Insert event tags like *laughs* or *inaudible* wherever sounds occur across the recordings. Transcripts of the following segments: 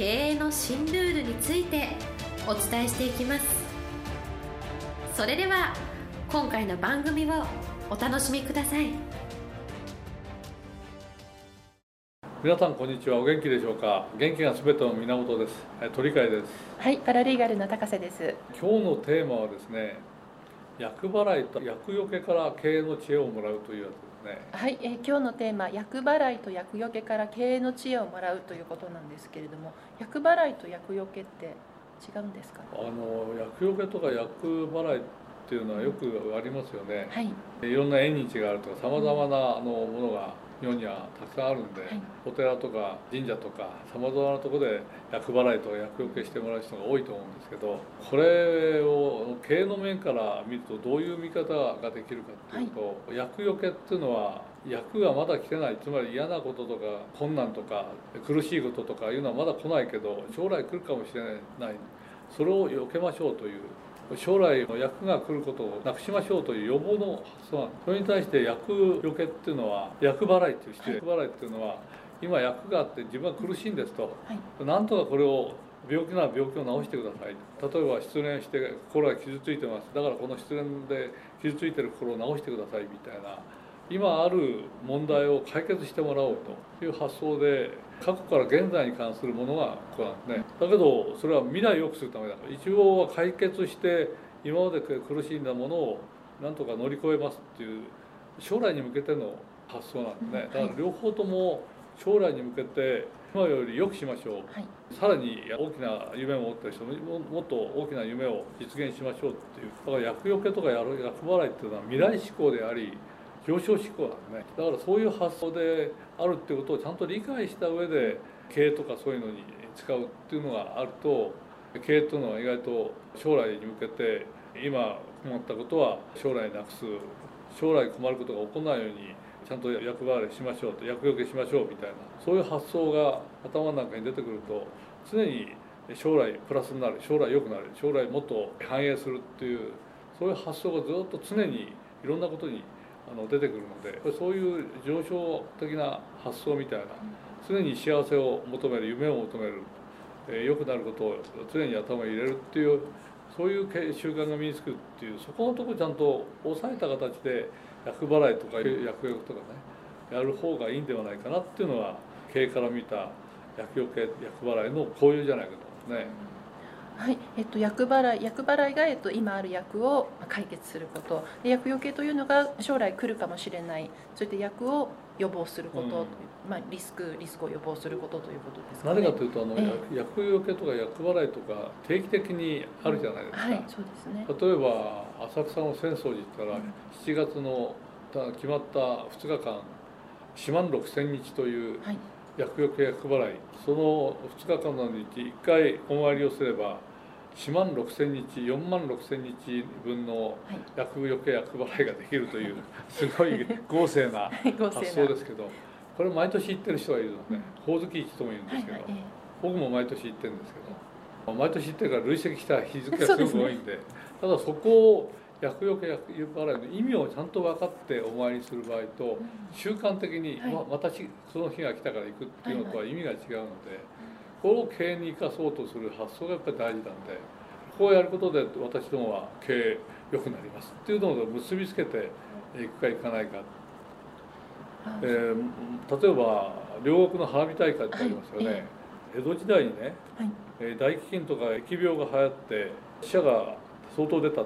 経営の新ルールについてお伝えしていきます。それでは今回の番組をお楽しみください。皆さんこんにちは。お元気でしょうか？元気がすべての源です。え鳥飼です。はい、パラリーガルの高瀬です。今日のテーマはですね厄払いと厄除けから経営の知恵をもらうというやつですね。はい、えー今日のテーマ、厄払いと厄除けから経営の知恵をもらうということなんですけれども、厄払いと厄除けって違うんですか？あの厄除けとか厄払いっていうのはよくありますよね。はい、いろんな縁日があるとかさまざまなあのものが日本にはたくさんあるんで、はい。お寺とか神社とかさまざまなところで厄払いとか厄除けしてもらう人が多いと思うんですけどこれを経営の面から見るとどういう見方ができるかっていうと、厄除けっていうのは厄がまだ来てないつまり嫌なこととか困難とか苦しいこととかいうのはまだ来ないけど将来来るかもしれない。それを避けましょうという将来の役が来ることをなくしましょうという予防の発想なそれに対して役除けっていうのは役払いっていう失礼。役払いっていうのは今役があって自分は苦しいんですと。はい、なんとかこれを病気なら病気を治してください。例えば失恋して心が傷ついてます。だからこの失恋で傷ついてる心を治してくださいみたいな。今ある問題を解決してもらおうという発想で過去から現在に関するものがこうなんですね。だけどそれは未来を良くするためだから。一応は解決して今まで苦しんだものをなんとか乗り越えますっていう将来に向けての発想なんですね。だから両方とも将来に向けて今より良くしましょう。はい、さらに大きな夢を持ってる人もももっと大きな夢を実現しましょうっていうだから厄除けとかやる厄払いっていうのは未来志向であり上昇志向なんですねだからそういう発想であるっていうことをちゃんと理解した上で経営とかそういうのに使うっていうのがあると経営っていうのは意外と将来に向けて今困ったことは将来なくす将来困ることが起こらないようにちゃんと役払いしましょうと厄除けしましょうみたいなそういう発想が頭の中に出てくると常に将来プラスになる将来良くなる将来もっと繁栄するっていうそういう発想がずっと常にいろんなことにあの出てくるのでそういう上昇的な発想みたいな常に幸せを求める夢を求める、えー良くなることを常に頭に入れるっていうそういう習慣が身につくっていうそこのところちゃんと抑えた形で厄払いとか厄浴とかねやる方がいいんではないかなっていうのは経営から見た厄除け厄払いのこういうじゃないかと思いますね。はい、えっと、厄払い、厄払いが、えっと、今ある厄を解決すること。で、厄除けというのが将来来るかもしれない。そういった厄を予防すること、うんまあ、リスク、リスクを予防することということですかね。何かというとあの、え厄除けとか厄払いとか定期的にあるじゃないですか。はい、そうですね。例えば浅草の浅草寺って言ったらうん7月のた決まった2日間4万6千日というはい、厄除け厄払いその2日間の日1回お参りをすれば4万6千日4万6千日分のはい、厄除け厄払いができるという *laughs* すごい豪勢な発想ですけどこれ毎年行ってる人がいるのね。ほおずき市とも言うんですけど、僕も毎年行ってるんですけど毎年行ってるから累積した日付がすごく多いんでただそこを厄除け厄払いの意味をちゃんと分かってお参りする場合とえ習慣的に、はい。ま私その日が来たから行くっていうのとは意味が違うので、うんこれを経営に生かそうとする発想がやっぱり大事なんでこうやることで私どもは経営良くなりますっていうのを結びつけてい。くかいかないか、あえー例えば両国の花火大会ってありますよね、はいえ。江戸時代にねはい、えー大飢饉とか疫病が流行って死者が相当出たと。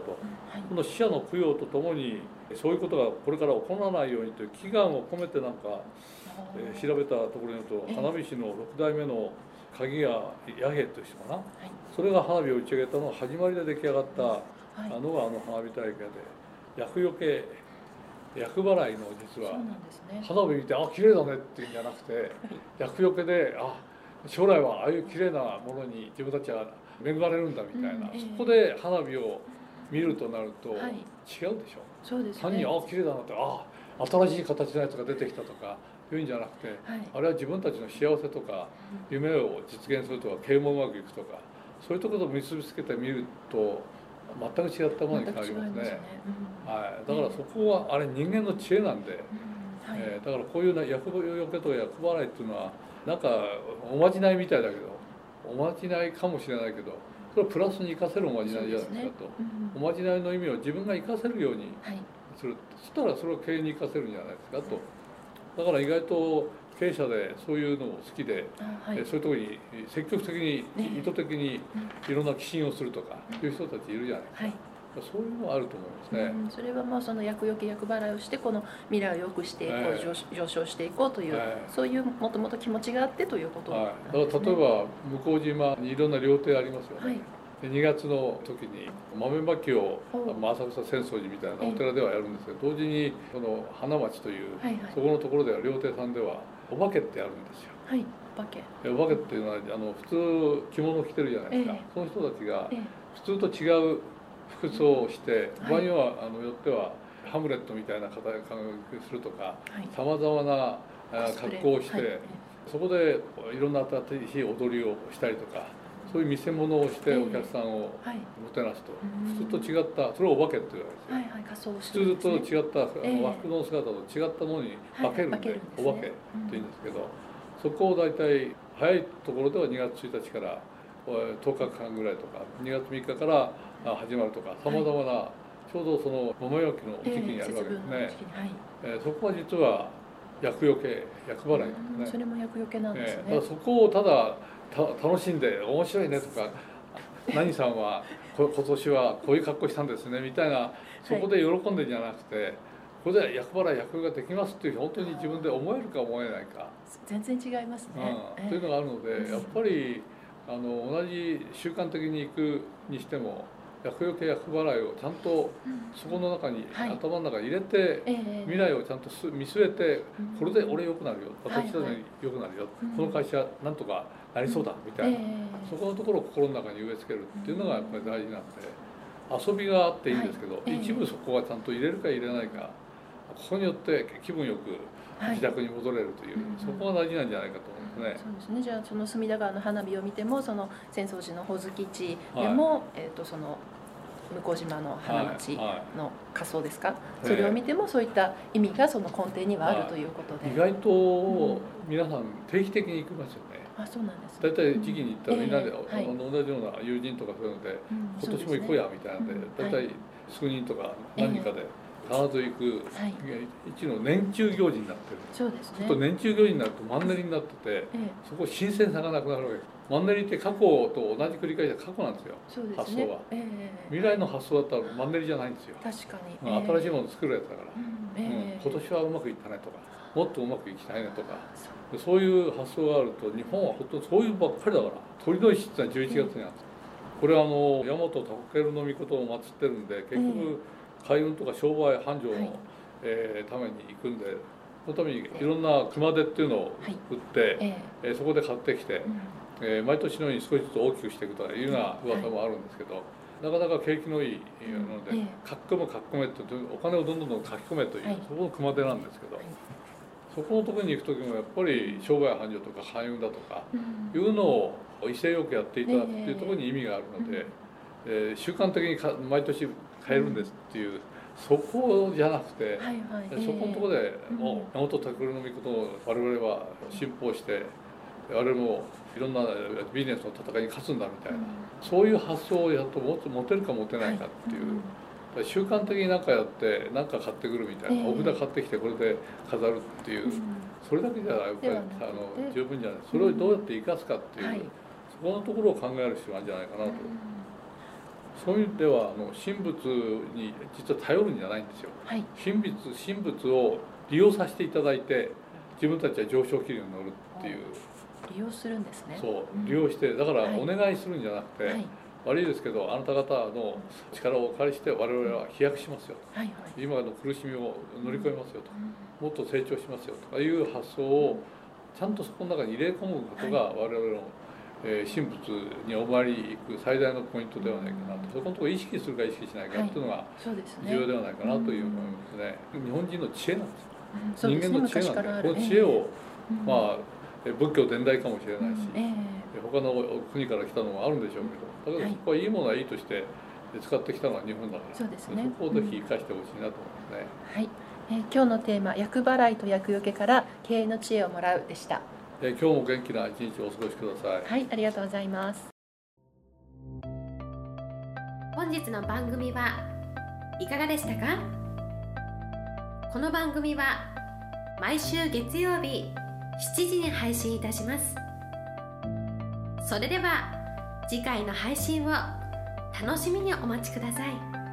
はい、この死者の供養とともにそういうことがこれから起こらないようにという祈願を込めてなんか、えー調べたところによるとええ。花火師の6代目の鍵谷弥平という人かな？はい、それが花火を打ち上げたのが始まりで出来上がったのがあの花火大会で厄除け厄払いの実は。花火見て「あ綺麗だね」っていうんじゃなくて厄除けで「あ将来はああいう綺麗なものに自分たちは恵まれるんだみたいな、うんええ。そこで花火を見るとなると違うはいでしょ、そうです単にねああ綺麗だなってああ新しい形のやつが出てきたとかいうんじゃなくてはい。あれは自分たちの幸せとか夢を実現するとか経営もうまくいくとかそういうところと結びつけてみると全く違ったものに変わりますね。はい、だからそこはあれ人間の知恵なんで、うん。はい。えーだからこういうな厄除けとか厄払いっていうのはなんかおまじないみたいだけどおまじないかもしれないけどそれをプラスに生かせるおまじないじゃないですかと。うんおまじないの意味を自分が生かせるようにはい。する。そしたらそれを経営に生かせるんじゃないですかとだから意外と経営者でそういうのを好きで、あはい。えそういうところに積極的にね。意図的にいろんな寄進をするとかいう人たちいるじゃないですか、はい。そういうのはあると思いますね、うんそれはもうその厄除け厄払いをしてこの未来を良くしていこう、ええ。上上昇していこうという、ええ。そういうもともと気持ちがあってということなんはい、だから例えば向島にいろんな料亭ありますよね、はいで2月の時に豆まきを浅草浅草寺みたいなお寺ではやるんですけど同時にその花町という、はいはい。そこのところでは料亭さんではお化けってやるんですよ。はいお化け。でお化けっていうのはあの普通着物着てるじゃないですか、ええ。その人たちがええ。普通と違う服装をしてはい場合にはあのよってはハムレットみたいな形するとかはい。さまざまな格好をして、はい。そこでいろんな新しい踊りをしたりとかそういう見せ物をしてええお客さんをはい。もてなすと、うん。普通と違ったそれをお化けって言われるんですよ、はいはい仮装す普るん通と違ったええ。和服の姿と違ったものに化けるんで,、お化けって言うんですけど、そこを大体早いところでは2月1日からえー10日間ぐらいとか2月3日からあ始まるとかさまざまなちょうどその桃焼きの時期にやるわけですね、ええそこは実は厄除け厄払いですねそれも厄除けなんですねそこをただた楽しんで面白いねとか何さんはこ今年はこういう格好したんですねみたいなそこで喜んでんじゃなくて、これで厄払い厄除けができますっていう本当に自分で思えるか思えないか、全然違いますね、うん、というのがあるので、うん。やっぱりあの同じ習慣的に行くにしても厄除け厄払いをちゃんとうん。そこの中に、はい。頭の中に入れてええ。未来をちゃんとす見据えてうん。これで俺良くなるよはい私たち良くなるよ、うん。この会社なんとかなりそうだみたいな、ええ。そこのところを心の中に植え付けるっていうのがやっぱり大事なんで遊びがあっていいんですけど、一部そこはちゃんと入れるか入れないかここによって気分よくはい自宅に戻れるという、うんそこが大事なんじゃないかと思いますね。そうですね。じゃあその隅田川の花火を見てもその浅草寺のほずき地でも、えっ、とその向島の花町はい。はの仮装ですか、ええ。それを見てもそういった意味がその根底にはあるはいということで、意外と皆さん定期的に行きますよね。あそうなんです、大体時期に行ったらみんなで、同じような友人とかそういうのでうん今年も行こうやみたいなんでうん大体数人とか何人かで必ず行くはい一の年中行事になってる。そうですね。ちょっと年中行事になるとマンネリになっててええ。そこ新鮮さがなくなるわけ。ですマンネリって過去と同じ繰り返しは過去なんですよ。発想は。ええ。未来の発想だったらマンネリじゃないんですよ、確かに、まあ新しいい、ものを作るやつだから、今年はうまくいったねとかもっとうまくいきたいねとか。そういう発想があると日本は本当そういうばっかりだから。鳥の石ってのは11月にあるんですこれはあの大和尊の御事を祀ってるんで結局海運とか商売繁盛の、はい。えーために行くんでそのためにいろんな熊手っていうのをはい売って、ええ。ーそこで買ってきてえ、毎年のように少しずつ大きくしていくというような噂もあるんですけど、なかなか景気のいいので、ええ。書き込め書き込めってお金をどんどんどん書き込めという、はい。そこの熊手なんですけど、はいそこのところに行く時もやっぱり商売繁盛とか海運だとかうん。いうのを威勢よくやっていただくっていうところに意味があるので、えー習慣的にか毎年変えるんですっていう、そこじゃなくて。はいはい。でそこのところでうん。もう山本拓の御事を我々は信奉して我々もいろんなビジネスの戦いに勝つんだみたいな、そういう発想をやっと持てるか持てないかっていう、だから習慣的に何かやって何か買ってくるみたいな、ええ。お札買ってきてこれで飾るっていう、それだけじゃやっぱりあの十分じゃない。それをどうやって生かすかっていう、はい。そこのところを考える必要があるんじゃないかなと、そういう意味ではあの神仏に実は頼るんじゃないんですよ。はい。神仏神仏を利用させていただいて自分たちは上昇気流に乗るっていう。利用するんですね。そう。うん。利用してだからはい。お願いするんじゃなくて、はい悪いですけどあなた方の力をお借りして我々は飛躍しますよはいはい。今の苦しみを乗り越えますよと。うんもっと成長しますよと。かいう発想をちゃんとそこの中に入れ込むことが我々の、えー神仏にお参りに行く最大のポイントではないかなと。そこのところを意識するか意識しないかっていうのが重要ではないかなという思います。ね、日本人の知恵なんですよ。人間の知恵なんで。この知恵を、うんまあえ仏教伝来かもしれないし、うん。え他の国から来たのもあるんでしょうけどだけどそこはいいものはいいとして使ってきたのは日本だからそうですね。そこをぜひ生かしてほしいなと思いますね、えはい、えー今日のテーマ「厄払いと厄除けから経営の知恵をもらう」でした。え今日も元気な一日をお過ごしください。はいありがとうございます。本日の番組はいかがでしたか？この番組は毎週月曜日7時に配信いたしますそれでは次回の配信を楽しみにお待ちください。